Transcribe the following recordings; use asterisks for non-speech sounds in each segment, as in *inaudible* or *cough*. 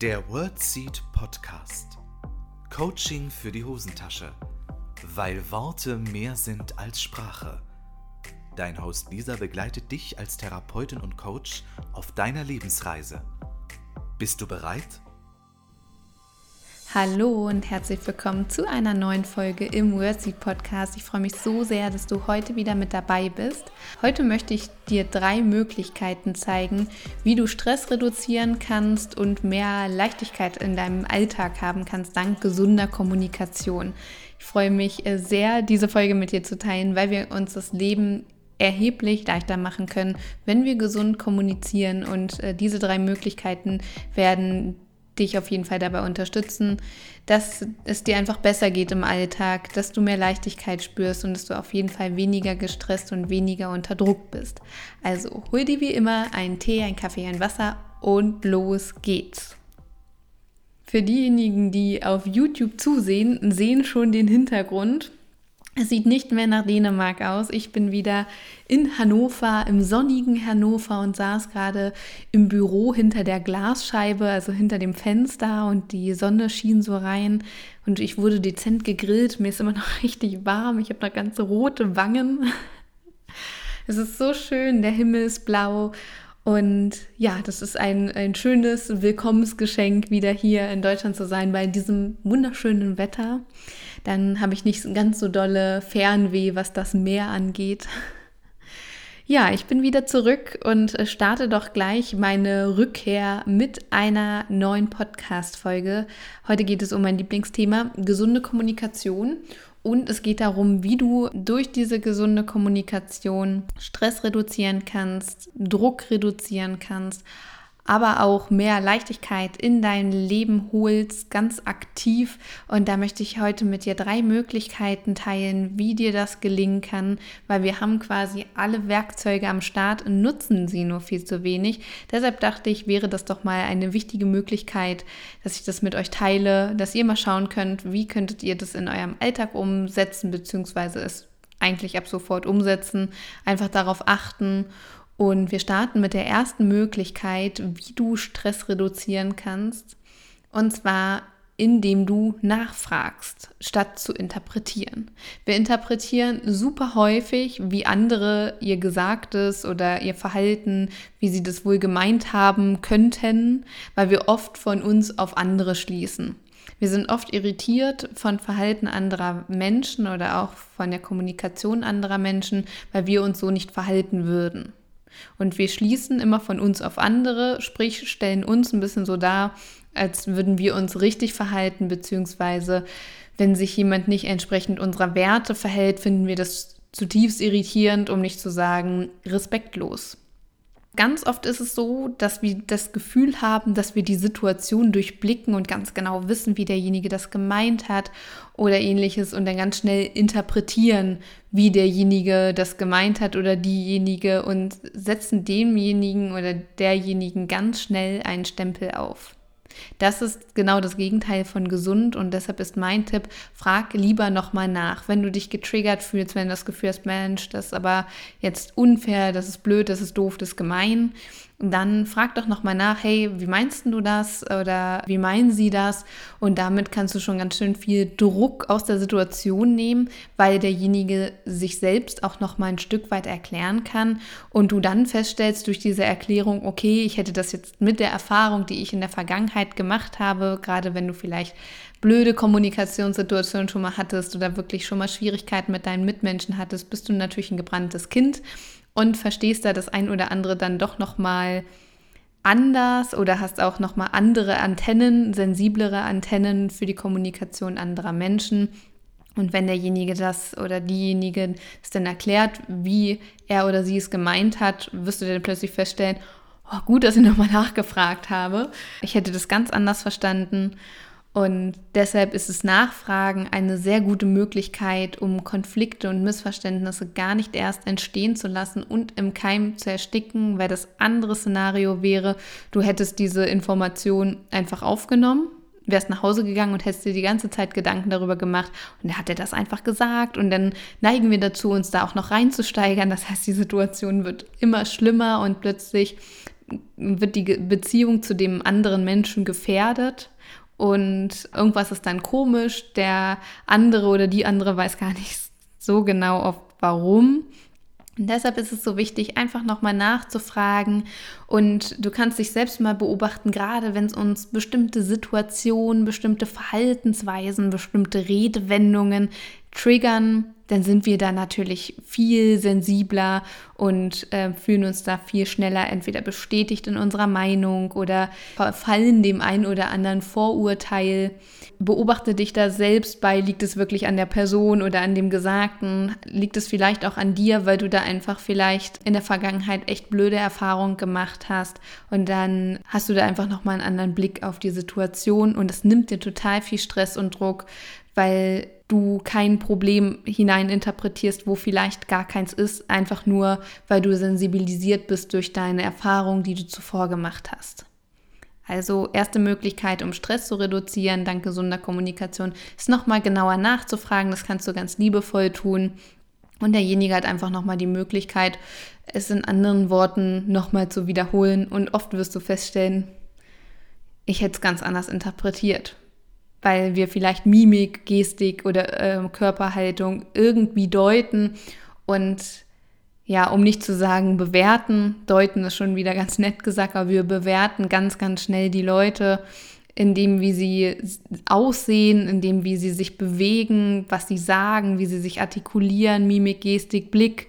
Der WordSeed Podcast. Coaching für die Hosentasche. Weil Worte mehr sind als Sprache. Dein Host Lisa begleitet dich als Therapeutin und Coach auf deiner Lebensreise. Bist du bereit? Hallo und herzlich willkommen zu einer neuen Folge im Wordseed Podcast. Ich freue mich so sehr, dass du heute wieder mit dabei bist. Heute möchte ich dir drei Möglichkeiten zeigen, wie du Stress reduzieren kannst und mehr Leichtigkeit in deinem Alltag haben kannst, dank gesunder Kommunikation. Ich freue mich äh, sehr, diese Folge mit dir zu teilen, weil wir uns das Leben erheblich leichter machen können, wenn wir gesund kommunizieren. Und äh, diese drei Möglichkeiten werden dich auf jeden Fall dabei unterstützen, dass es dir einfach besser geht im Alltag, dass du mehr Leichtigkeit spürst und dass du auf jeden Fall weniger gestresst und weniger unter Druck bist. Also hol dir wie immer einen Tee, einen Kaffee, ein Wasser und los geht's. Für diejenigen, die auf YouTube zusehen, sehen schon den Hintergrund. Es sieht nicht mehr nach Dänemark aus. Ich bin wieder in Hannover, im sonnigen Hannover und saß gerade im Büro hinter der Glasscheibe, also hinter dem Fenster und die Sonne schien so rein und ich wurde dezent gegrillt. Mir ist immer noch *laughs* richtig warm. Ich habe noch ganz rote Wangen. Es ist so schön, der Himmel ist blau und ja, das ist ein, ein schönes Willkommensgeschenk, wieder hier in Deutschland zu sein bei diesem wunderschönen Wetter. Dann habe ich nicht ganz so dolle Fernweh, was das Meer angeht. *laughs* Ja, ich bin wieder zurück und starte doch gleich meine Rückkehr mit einer neuen Podcast-Folge. Heute geht es um mein Lieblingsthema, gesunde Kommunikation. Und es geht darum, wie du durch diese gesunde Kommunikation Stress reduzieren kannst, Druck reduzieren kannst, aber auch mehr Leichtigkeit in dein Leben holst, ganz aktiv. Und da möchte ich heute mit dir drei Möglichkeiten teilen, wie dir das gelingen kann, weil wir haben quasi alle Werkzeuge am Start, nutzen sie nur viel zu wenig. Deshalb dachte ich, wäre das doch mal eine wichtige Möglichkeit, dass ich das mit euch teile, dass ihr mal schauen könnt, wie könntet ihr das in eurem Alltag umsetzen, beziehungsweise es eigentlich ab sofort umsetzen, einfach darauf achten und wir starten mit der ersten Möglichkeit, wie du Stress reduzieren kannst. Und zwar indem du nachfragst, statt zu interpretieren. Wir interpretieren super häufig, wie andere ihr Gesagtes oder ihr Verhalten, wie sie das wohl gemeint haben könnten, weil wir oft von uns auf andere schließen. Wir sind oft irritiert von Verhalten anderer Menschen oder auch von der Kommunikation anderer Menschen, weil wir uns so nicht verhalten würden. Und wir schließen immer von uns auf andere, sprich stellen uns ein bisschen so dar, als würden wir uns richtig verhalten, beziehungsweise wenn sich jemand nicht entsprechend unserer Werte verhält, finden wir das zutiefst irritierend, um nicht zu sagen respektlos. Ganz oft ist es so, dass wir das Gefühl haben, dass wir die Situation durchblicken und ganz genau wissen, wie derjenige das gemeint hat oder ähnliches und dann ganz schnell interpretieren, wie derjenige das gemeint hat oder diejenige und setzen demjenigen oder derjenigen ganz schnell einen Stempel auf. Das ist genau das Gegenteil von gesund und deshalb ist mein Tipp, frag lieber nochmal nach. Wenn du dich getriggert fühlst, wenn du das Gefühl hast, Mensch, das ist aber jetzt unfair, das ist blöd, das ist doof, das ist gemein, dann frag doch nochmal nach, hey, wie meinst du das? Oder wie meinen sie das? Und damit kannst du schon ganz schön viel Druck aus der Situation nehmen, weil derjenige sich selbst auch nochmal ein Stück weit erklären kann. Und du dann feststellst durch diese Erklärung, okay, ich hätte das jetzt mit der Erfahrung, die ich in der Vergangenheit gemacht habe, gerade wenn du vielleicht blöde Kommunikationssituationen schon mal hattest oder wirklich schon mal Schwierigkeiten mit deinen Mitmenschen hattest, bist du natürlich ein gebranntes Kind und verstehst da das ein oder andere dann doch noch mal anders oder hast auch noch mal andere Antennen, sensiblere Antennen für die Kommunikation anderer Menschen. Und wenn derjenige das oder diejenige es dann erklärt, wie er oder sie es gemeint hat, wirst du dann plötzlich feststellen, oh, gut, dass ich nochmal *laughs* nachgefragt habe. Ich hätte das ganz anders verstanden. Und deshalb ist es Nachfragen eine sehr gute Möglichkeit, um Konflikte und Missverständnisse gar nicht erst entstehen zu lassen und im Keim zu ersticken, weil das andere Szenario wäre, du hättest diese Information einfach aufgenommen, wärst nach Hause gegangen und hättest dir die ganze Zeit Gedanken darüber gemacht und er hat dir das einfach gesagt und dann neigen wir dazu, uns da auch noch reinzusteigern. Das heißt, die Situation wird immer schlimmer und plötzlich wird die Beziehung zu dem anderen Menschen gefährdet und irgendwas ist dann komisch. Der andere oder die andere weiß gar nicht so genau oft warum. Und deshalb ist es so wichtig, einfach nochmal nachzufragen und du kannst dich selbst mal beobachten, gerade wenn es uns bestimmte Situationen, bestimmte Verhaltensweisen, bestimmte Redewendungen triggern, dann sind wir da natürlich viel sensibler und äh, fühlen uns da viel schneller entweder bestätigt in unserer Meinung oder fallen dem einen oder anderen Vorurteil. Beobachte dich da selbst bei, liegt es wirklich an der Person oder an dem Gesagten? Liegt es vielleicht auch an dir, weil du da einfach vielleicht in der Vergangenheit echt blöde Erfahrungen gemacht hast und dann hast du da einfach nochmal einen anderen Blick auf die Situation und es nimmt dir total viel Stress und Druck, weil du kein Problem hineininterpretierst, wo vielleicht gar keins ist, einfach nur, weil du sensibilisiert bist durch deine Erfahrung, die du zuvor gemacht hast. Also erste Möglichkeit, um Stress zu reduzieren, dank gesunder Kommunikation, ist nochmal genauer nachzufragen. Das kannst du ganz liebevoll tun. Und derjenige hat einfach nochmal die Möglichkeit, es in anderen Worten nochmal zu wiederholen. Und oft wirst du feststellen, ich hätte es ganz anders interpretiert weil wir vielleicht Mimik, Gestik oder äh, Körperhaltung irgendwie deuten und ja, um nicht zu sagen bewerten, deuten ist schon wieder ganz nett gesagt, aber wir bewerten ganz, ganz schnell die Leute, indem wie sie aussehen, indem wie sie sich bewegen, was sie sagen, wie sie sich artikulieren, Mimik, Gestik, Blick.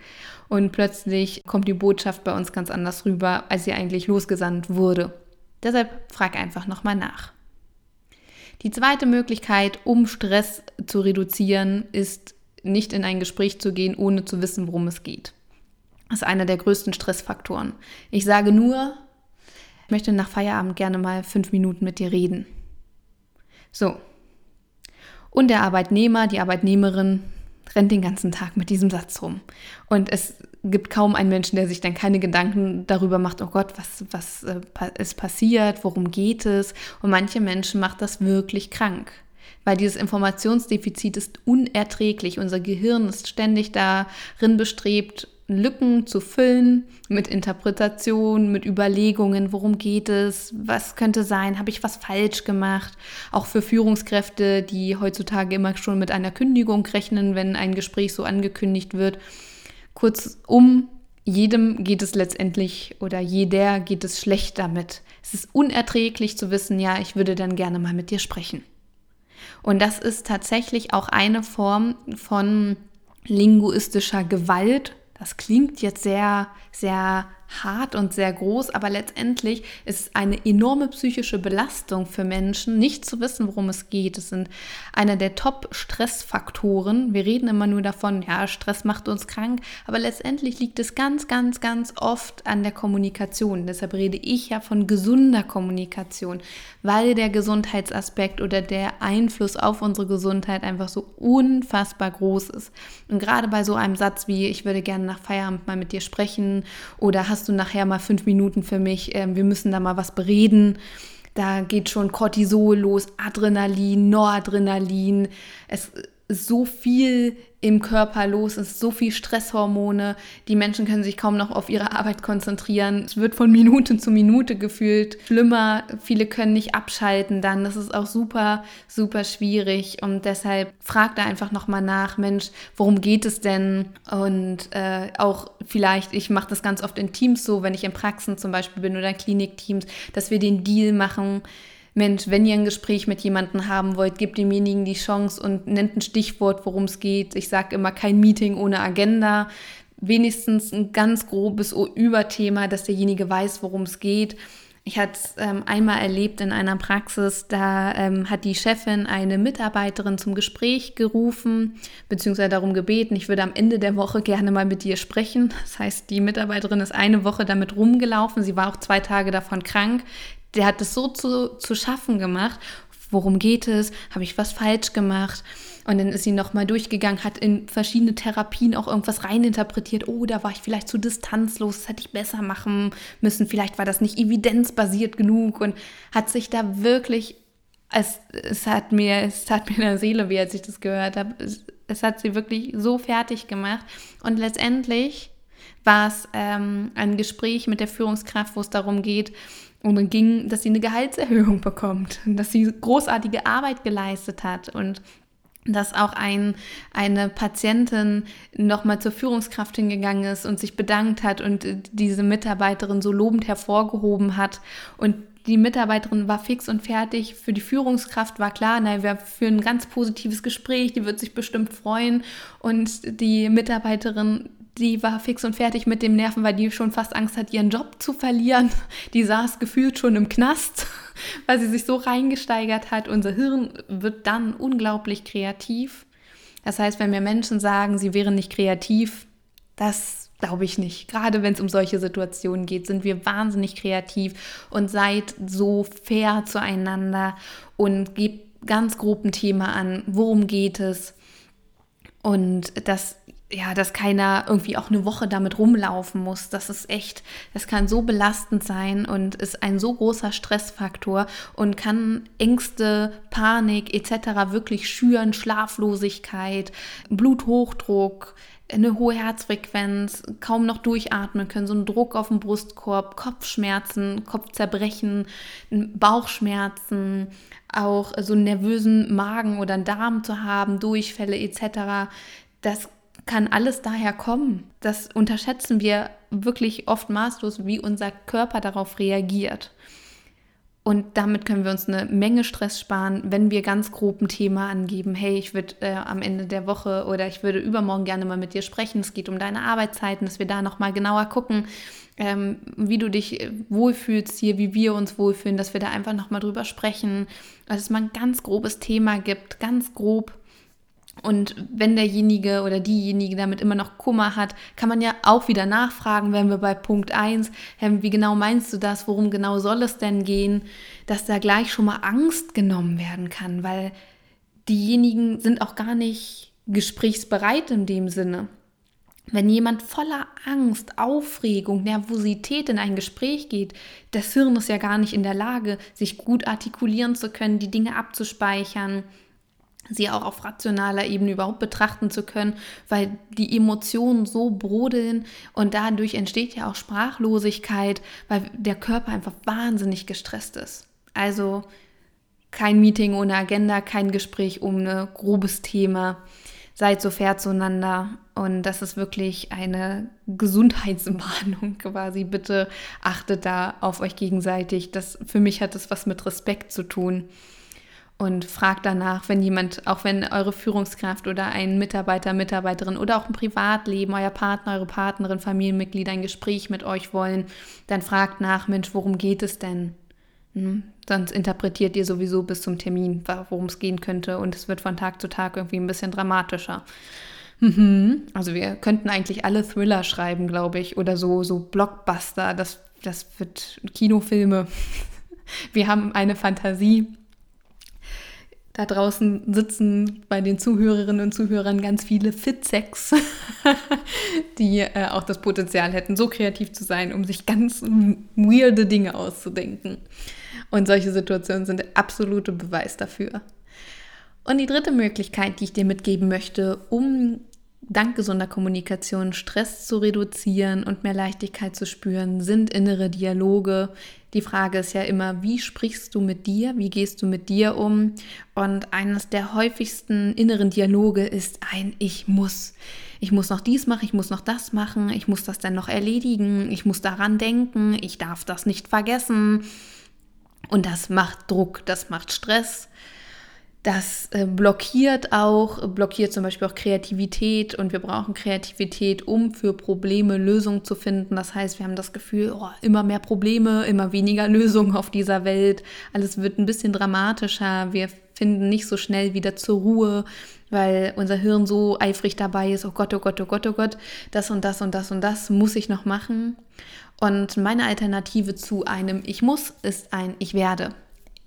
Und plötzlich kommt die Botschaft bei uns ganz anders rüber, als sie eigentlich losgesandt wurde. Deshalb frag einfach nochmal nach. Die zweite Möglichkeit, um Stress zu reduzieren, ist nicht in ein Gespräch zu gehen, ohne zu wissen, worum es geht. Das ist einer der größten Stressfaktoren. Ich sage nur, ich möchte nach Feierabend gerne mal fünf Minuten mit dir reden. So. Und der Arbeitnehmer, die Arbeitnehmerin rennt den ganzen Tag mit diesem Satz rum. Und es gibt kaum einen Menschen, der sich dann keine Gedanken darüber macht, oh Gott, was, was äh, ist passiert, worum geht es. Und manche Menschen macht das wirklich krank. Weil dieses Informationsdefizit ist unerträglich. Unser Gehirn ist ständig darin bestrebt, Lücken zu füllen mit Interpretation, mit Überlegungen, worum geht es, was könnte sein, habe ich was falsch gemacht. Auch für Führungskräfte, die heutzutage immer schon mit einer Kündigung rechnen, wenn ein Gespräch so angekündigt wird Kurzum, jedem geht es letztendlich oder jeder geht es schlecht damit. Es ist unerträglich zu wissen, ja, ich würde dann gerne mal mit dir sprechen. Und das ist tatsächlich auch eine Form von linguistischer Gewalt. Das klingt jetzt sehr, sehr hart und sehr groß, aber letztendlich ist es eine enorme psychische Belastung für Menschen, nicht zu wissen, worum es geht. Es sind einer der Top-Stressfaktoren. Wir reden immer nur davon, ja, Stress macht uns krank, aber letztendlich liegt es ganz, ganz, ganz oft an der Kommunikation. Deshalb rede ich ja von gesunder Kommunikation, weil der Gesundheitsaspekt oder der Einfluss auf unsere Gesundheit einfach so unfassbar groß ist. Und gerade bei so einem Satz wie, ich würde gerne nach Feierabend mal mit dir sprechen oder hast hast du nachher mal fünf Minuten für mich, ähm, wir müssen da mal was bereden. Da geht schon Cortisol los, Adrenalin, Noradrenalin. Es so viel im Körper los, ist so viel Stresshormone, die Menschen können sich kaum noch auf ihre Arbeit konzentrieren. Es wird von *laughs* Minute zu Minute gefühlt schlimmer. Viele können nicht abschalten dann. Das ist auch super, super schwierig. Und deshalb frag da einfach nochmal nach, Mensch, worum geht es denn? Und äh, auch vielleicht, ich mache das ganz oft in Teams so, wenn ich in Praxen zum Beispiel bin oder in Klinikteams, dass wir den Deal machen Mensch, wenn ihr ein Gespräch mit jemandem haben wollt, gebt demjenigen die Chance und nennt ein Stichwort, worum es geht. Ich sage immer kein Meeting ohne Agenda. Wenigstens ein ganz grobes Überthema, dass derjenige weiß, worum es geht. Ich hatte es ähm, einmal erlebt in einer Praxis, da ähm, hat die Chefin eine Mitarbeiterin zum Gespräch gerufen, beziehungsweise darum gebeten, ich würde am Ende der Woche gerne mal mit dir sprechen. Das heißt, die Mitarbeiterin ist eine Woche damit rumgelaufen, sie war auch zwei Tage davon krank der hat es so zu, zu schaffen gemacht. Worum geht es? Habe ich was falsch gemacht? Und dann ist sie nochmal durchgegangen, hat in verschiedene Therapien auch irgendwas reininterpretiert. Oh, da war ich vielleicht zu distanzlos, das hätte ich besser machen müssen. Vielleicht war das nicht evidenzbasiert genug und hat sich da wirklich es, es, hat mir, es tat mir in der Seele weh, als ich das gehört habe. Es, es hat sie wirklich so fertig gemacht. Und letztendlich war es ähm, ein Gespräch mit der Führungskraft, wo es darum geht, und dann ging, dass sie eine Gehaltserhöhung *laughs* bekommt, dass sie großartige Arbeit geleistet hat und dass auch ein, eine Patientin nochmal zur Führungskraft hingegangen ist und sich bedankt hat und diese Mitarbeiterin so lobend hervorgehoben hat. Und die Mitarbeiterin war fix und fertig. Für die Führungskraft war klar, nein, wir führen ein ganz positives Gespräch, die wird sich bestimmt freuen. Und die Mitarbeiterin die war fix und fertig mit dem Nerven, weil die schon fast Angst hat, ihren Job zu verlieren. *laughs* Die saß gefühlt schon im Knast, *laughs* weil sie sich so reingesteigert hat. Unser Hirn wird dann unglaublich kreativ. Das heißt, wenn mir Menschen sagen, sie wären nicht kreativ, das glaube ich nicht. Gerade wenn es um solche Situationen geht, sind wir wahnsinnig kreativ und seid so fair zueinander und gebt ganz grob ein Thema an, worum geht es. Und das ja, dass keiner irgendwie auch eine Woche damit rumlaufen muss. Das ist echt, das kann so belastend sein und ist ein so großer Stressfaktor und kann Ängste, Panik etc. wirklich schüren, Schlaflosigkeit, Bluthochdruck, eine hohe Herzfrequenz, kaum noch durchatmen können, so ein Druck auf dem Brustkorb, Kopfschmerzen, Kopfzerbrechen, Bauchschmerzen, auch so einen nervösen Magen oder einen Darm zu haben, Durchfälle etc. Das kann alles daher kommen. Das unterschätzen wir wirklich oft maßlos, wie unser Körper darauf reagiert. Und damit können wir uns eine Menge Stress sparen, wenn wir ganz grob ein Thema angeben. Hey, ich würde äh, am Ende der Woche oder ich würde übermorgen gerne mal mit dir sprechen. Es geht um deine Arbeitszeiten, dass wir da nochmal genauer gucken, ähm, wie du dich äh, wohlfühlst hier, wie wir uns wohlfühlen, dass wir da einfach nochmal drüber sprechen. Dass es mal ein ganz grobes Thema gibt, ganz grob und wenn derjenige oder diejenige damit immer noch Kummer hat, kann man ja auch wieder nachfragen, wenn wir bei Punkt 1, wie genau meinst du das, worum genau soll es denn gehen, dass da gleich schon mal Angst genommen werden kann, weil diejenigen sind auch gar nicht gesprächsbereit in dem Sinne. Wenn jemand voller Angst, Aufregung, Nervosität in ein Gespräch geht, das Hirn ist ja gar nicht in der Lage, sich gut artikulieren zu können, die Dinge abzuspeichern, sie auch auf rationaler Ebene überhaupt betrachten zu können, weil die Emotionen so brodeln und dadurch entsteht ja auch Sprachlosigkeit, weil der Körper einfach wahnsinnig gestresst ist. Also kein Meeting ohne Agenda, kein Gespräch um ein grobes Thema. Seid so fair zueinander und das ist wirklich eine Gesundheitswarnung *laughs* quasi. Bitte achtet da auf euch gegenseitig. Das für mich hat das was mit Respekt zu tun und fragt danach, wenn jemand, auch wenn eure Führungskraft oder ein Mitarbeiter, Mitarbeiterin oder auch im Privatleben, euer Partner, eure Partnerin, Familienmitglieder ein Gespräch mit euch wollen, dann fragt nach, Mensch, worum geht es denn? Hm? Sonst interpretiert ihr sowieso bis zum Termin, worum es gehen könnte und es wird von Tag zu Tag irgendwie ein bisschen dramatischer. Mhm. Also wir könnten eigentlich alle Thriller schreiben, glaube ich, oder so, so Blockbuster, das, das wird Kinofilme. *laughs* Wir haben eine Fantasie da draußen sitzen bei den Zuhörerinnen und Zuhörern ganz viele Fitsex, *laughs* die äh, auch das Potenzial hätten, so kreativ zu sein, um sich ganz weirde Dinge auszudenken. Und solche Situationen sind der absolute Beweis dafür. Und die dritte Möglichkeit, die ich dir mitgeben möchte, um dank gesunder Kommunikation Stress zu reduzieren und mehr Leichtigkeit zu spüren, sind innere Dialoge. Die Frage ist ja immer, wie sprichst du mit dir, wie gehst du mit dir um? Und eines der häufigsten inneren Dialoge ist ein Ich muss. Ich muss noch dies machen, ich muss noch das machen, ich muss das dann noch erledigen, ich muss daran denken, ich darf das nicht vergessen. Und das macht Druck, das macht Stress. Das äh, blockiert auch, blockiert zum Beispiel auch Kreativität und wir brauchen Kreativität, um für Probleme Lösungen zu finden. Das heißt, wir haben das Gefühl, oh, immer mehr Probleme, immer weniger *laughs* Lösungen auf dieser Welt. Alles wird ein bisschen dramatischer. Wir finden nicht so schnell wieder zur Ruhe, weil unser Hirn so eifrig dabei ist, oh Gott, oh Gott, oh Gott, oh Gott, das und das und das und das muss ich noch machen. Und meine Alternative zu einem Ich muss ist ein Ich werde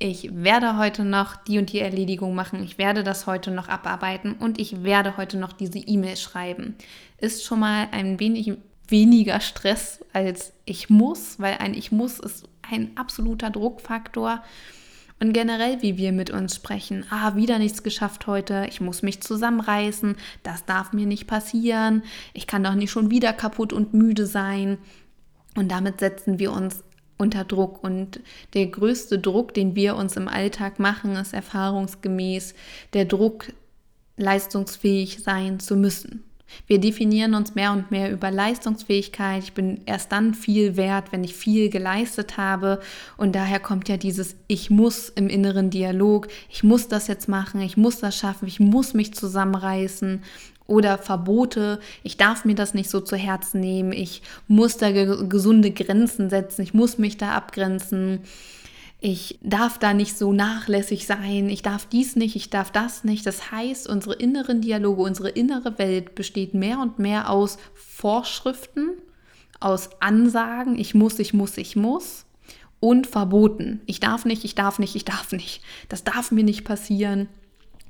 ich werde heute noch die und die Erledigung machen, ich werde das heute noch abarbeiten und ich werde heute noch diese E-Mail schreiben. Ist schon mal ein wenig weniger Stress als ich muss, weil ein ich muss ist ein absoluter Druckfaktor. Und generell, wie wir mit uns sprechen, ah, wieder nichts geschafft heute, ich muss mich zusammenreißen, das darf mir nicht passieren, ich kann doch nicht schon wieder kaputt und müde sein. Und damit setzen wir uns unter Druck. Und der größte Druck, den wir uns im Alltag machen, ist erfahrungsgemäß der Druck, leistungsfähig sein zu müssen. Wir definieren uns mehr und mehr über Leistungsfähigkeit. Ich bin erst dann viel wert, wenn ich viel geleistet habe. Und daher kommt ja dieses Ich muss im inneren Dialog. Ich muss das jetzt machen, ich muss das schaffen, ich muss mich zusammenreißen oder Verbote, ich darf mir das nicht so zu Herzen nehmen, ich muss da ge gesunde Grenzen setzen, ich muss mich da abgrenzen, ich darf da nicht so nachlässig sein, ich darf dies nicht, ich darf das nicht. Das heißt, unsere inneren Dialoge, unsere innere Welt besteht mehr und mehr aus Vorschriften, aus Ansagen, ich muss, ich muss, ich muss und Verboten. Ich darf nicht, ich darf nicht, ich darf nicht. Das darf mir nicht passieren.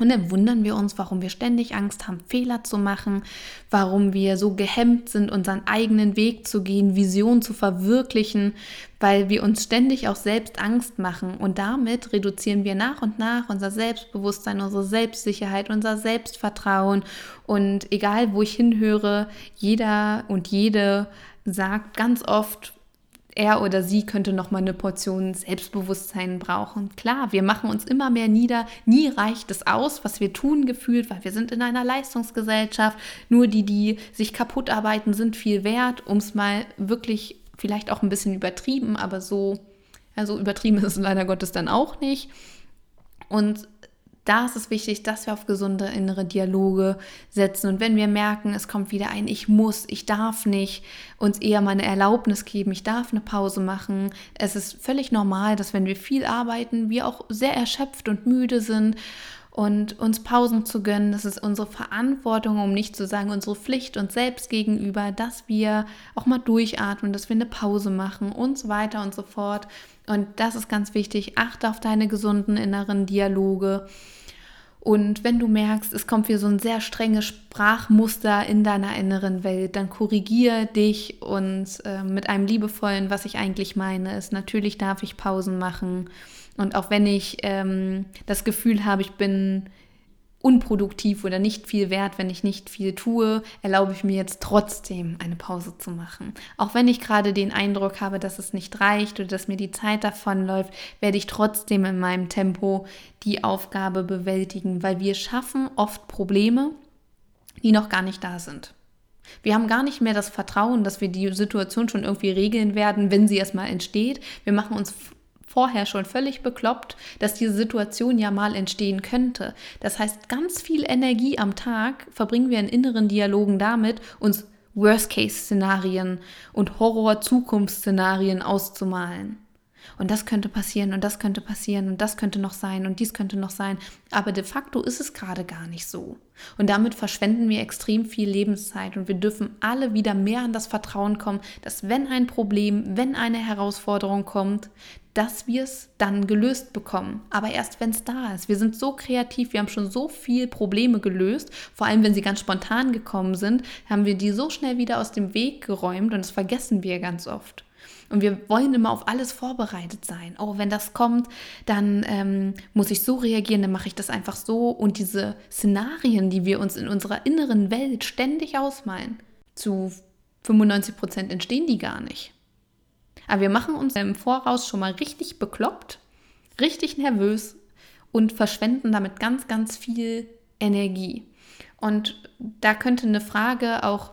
Und dann wundern wir uns, warum wir ständig Angst haben, Fehler zu machen, warum wir so gehemmt sind, unseren eigenen Weg zu gehen, Vision zu verwirklichen, weil wir uns ständig auch selbst Angst machen. Und damit reduzieren wir nach und nach unser Selbstbewusstsein, unsere Selbstsicherheit, unser Selbstvertrauen. Und egal, wo ich hinhöre, jeder und jede sagt ganz oft, er oder sie könnte noch mal eine Portion Selbstbewusstsein brauchen. Klar, wir machen uns immer mehr nieder. Nie reicht es aus, was wir tun gefühlt, weil wir sind in einer Leistungsgesellschaft. Nur die, die sich kaputt arbeiten, sind viel wert, um es mal wirklich vielleicht auch ein bisschen übertrieben, aber so, also übertrieben ist es leider Gottes dann auch nicht. Und da ist es wichtig, dass wir auf gesunde innere Dialoge setzen. Und wenn wir merken, es kommt wieder ein Ich muss, ich darf nicht, uns eher mal eine Erlaubnis geben, ich darf eine Pause machen. Es ist völlig normal, dass wenn wir viel arbeiten, wir auch sehr erschöpft und müde sind und uns Pausen zu gönnen. Das ist unsere Verantwortung, um nicht zu sagen, unsere Pflicht uns selbst gegenüber, dass wir auch mal durchatmen, dass wir eine Pause machen und so weiter und so fort. Und das ist ganz wichtig. Achte auf deine gesunden inneren Dialoge. Und wenn du merkst, es kommt wieder so ein sehr strenges Sprachmuster in deiner inneren Welt, dann korrigiere dich und äh, mit einem liebevollen, was ich eigentlich meine, ist, natürlich darf ich Pausen machen. Und auch wenn ich ähm, das Gefühl habe, ich bin unproduktiv oder nicht viel wert, wenn ich nicht viel tue, erlaube ich mir jetzt trotzdem eine Pause zu machen. Auch wenn ich gerade den Eindruck habe, dass es nicht reicht oder dass mir die Zeit davonläuft, werde ich trotzdem in meinem Tempo die Aufgabe bewältigen, weil wir schaffen oft Probleme, die noch gar nicht da sind. Wir haben gar nicht mehr das Vertrauen, dass wir die Situation schon irgendwie regeln werden, wenn sie erstmal entsteht. Wir machen uns vorher schon völlig bekloppt, dass diese Situation ja mal entstehen könnte. Das heißt, ganz viel Energie am Tag verbringen wir in inneren Dialogen damit, uns Worst-Case-Szenarien und Horror-Zukunftsszenarien auszumalen. Und das könnte passieren und das könnte passieren und das könnte noch sein und dies könnte noch sein. Aber de facto ist es gerade gar nicht so. Und damit verschwenden wir extrem viel Lebenszeit und wir dürfen alle wieder mehr an das Vertrauen kommen, dass wenn ein Problem, wenn eine Herausforderung kommt, dass wir es dann gelöst bekommen. Aber erst wenn es da ist. Wir sind so kreativ, wir haben schon so viele Probleme gelöst. Vor allem, wenn sie ganz spontan gekommen sind, haben wir die so schnell wieder aus dem Weg geräumt und das vergessen wir ganz oft. Und wir wollen immer auf alles vorbereitet sein. Oh, wenn das kommt, dann ähm, muss ich so reagieren, dann mache ich das einfach so. Und diese Szenarien, die wir uns in unserer inneren Welt ständig ausmalen, zu 95 Prozent entstehen die gar nicht. Aber wir machen uns im Voraus schon mal richtig bekloppt, richtig nervös und verschwenden damit ganz, ganz viel Energie. Und da könnte eine Frage auch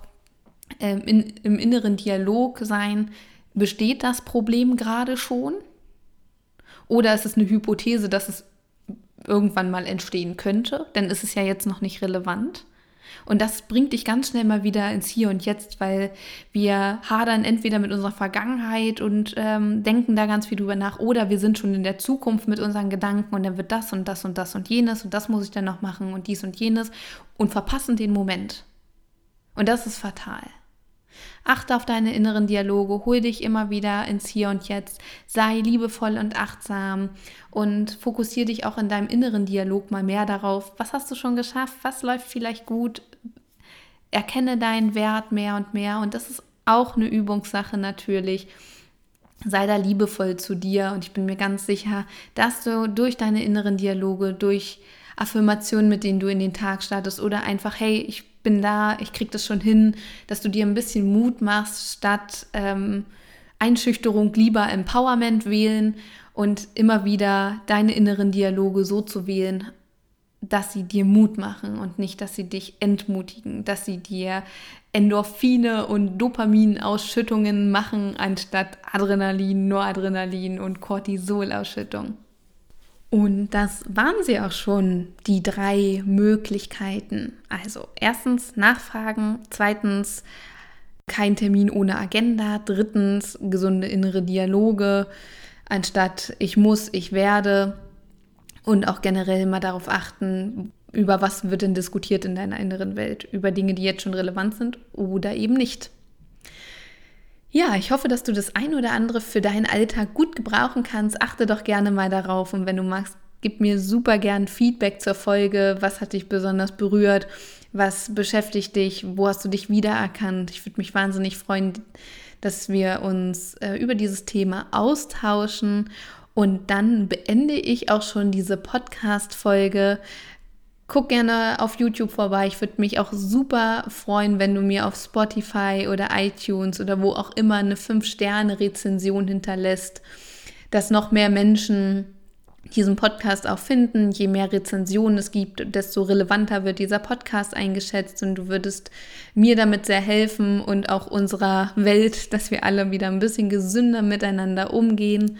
ähm, in, im inneren Dialog sein, besteht das Problem gerade schon? Oder ist es eine Hypothese, dass es irgendwann mal entstehen könnte? Denn ist es ja jetzt noch nicht relevant. Und das bringt dich ganz schnell mal wieder ins Hier und Jetzt, weil wir hadern entweder mit unserer Vergangenheit und ähm, denken da ganz viel drüber nach, oder wir sind schon in der Zukunft mit unseren Gedanken und dann wird das und das und das und jenes und das muss ich dann noch machen und dies und jenes und verpassen den Moment. Und das ist fatal. Achte auf deine inneren Dialoge, hol dich immer wieder ins Hier und Jetzt, sei liebevoll und achtsam und fokussiere dich auch in deinem inneren Dialog mal mehr darauf, was hast du schon geschafft, was läuft vielleicht gut, erkenne deinen Wert mehr und mehr und das ist auch eine Übungssache natürlich. sei da liebevoll zu dir und ich bin mir ganz sicher, dass du durch deine inneren Dialoge, durch Affirmationen, mit denen du in den Tag startest oder einfach, hey, ich bin da, ich krieg das schon hin, dass du dir ein bisschen Mut machst, statt ähm, Einschüchterung lieber Empowerment wählen und immer wieder deine inneren Dialoge so zu wählen, dass sie dir Mut machen und nicht, dass sie dich entmutigen, dass sie dir Endorphine und Dopaminausschüttungen machen, anstatt Adrenalin, Noradrenalin und Cortisolausschüttung. Und das waren sie auch schon, die drei Möglichkeiten. Also erstens nachfragen, zweitens kein Termin ohne Agenda, drittens gesunde innere Dialoge, anstatt ich muss, ich werde und auch generell mal darauf achten, über was wird denn diskutiert in deiner inneren Welt, über Dinge, die jetzt schon relevant sind oder eben nicht. Ja, ich hoffe, dass du das ein oder andere für deinen Alltag gut gebrauchen kannst. Achte doch gerne mal darauf und wenn du magst, gib mir super gern Feedback zur Folge. Was hat dich besonders berührt? Was beschäftigt dich? Wo hast du dich wiedererkannt? Ich würde mich wahnsinnig freuen, dass wir uns äh, über dieses Thema austauschen. Und dann beende ich auch schon diese Podcast-Folge Guck gerne auf YouTube vorbei. Ich würde mich auch super freuen, wenn du mir auf Spotify oder iTunes oder wo auch immer eine 5-Sterne-Rezension hinterlässt, dass noch mehr Menschen diesen Podcast auch finden. Je mehr Rezensionen es gibt, desto relevanter wird dieser Podcast eingeschätzt und du würdest mir damit sehr helfen und auch unserer Welt, dass wir alle wieder ein bisschen gesünder miteinander umgehen.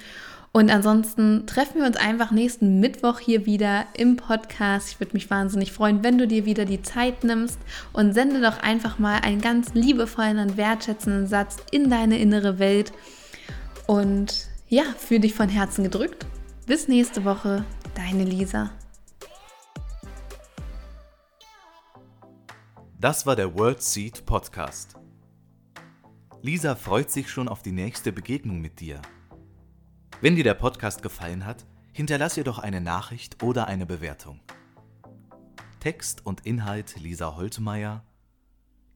Und ansonsten treffen wir uns einfach nächsten Mittwoch hier wieder im Podcast. Ich würde mich wahnsinnig freuen, wenn du dir wieder die Zeit nimmst und sende doch einfach mal einen ganz liebevollen und wertschätzenden Satz in deine innere Welt. Und ja, fühle dich von Herzen gedrückt. Bis nächste Woche, deine Lisa. Das war der World Seed Podcast. Lisa freut sich schon auf die nächste Begegnung mit dir. Wenn dir der Podcast gefallen hat, hinterlass ihr doch eine Nachricht oder eine Bewertung. Text und Inhalt Lisa Holtmeier,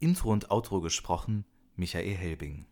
Intro und Outro gesprochen Michael Helbing.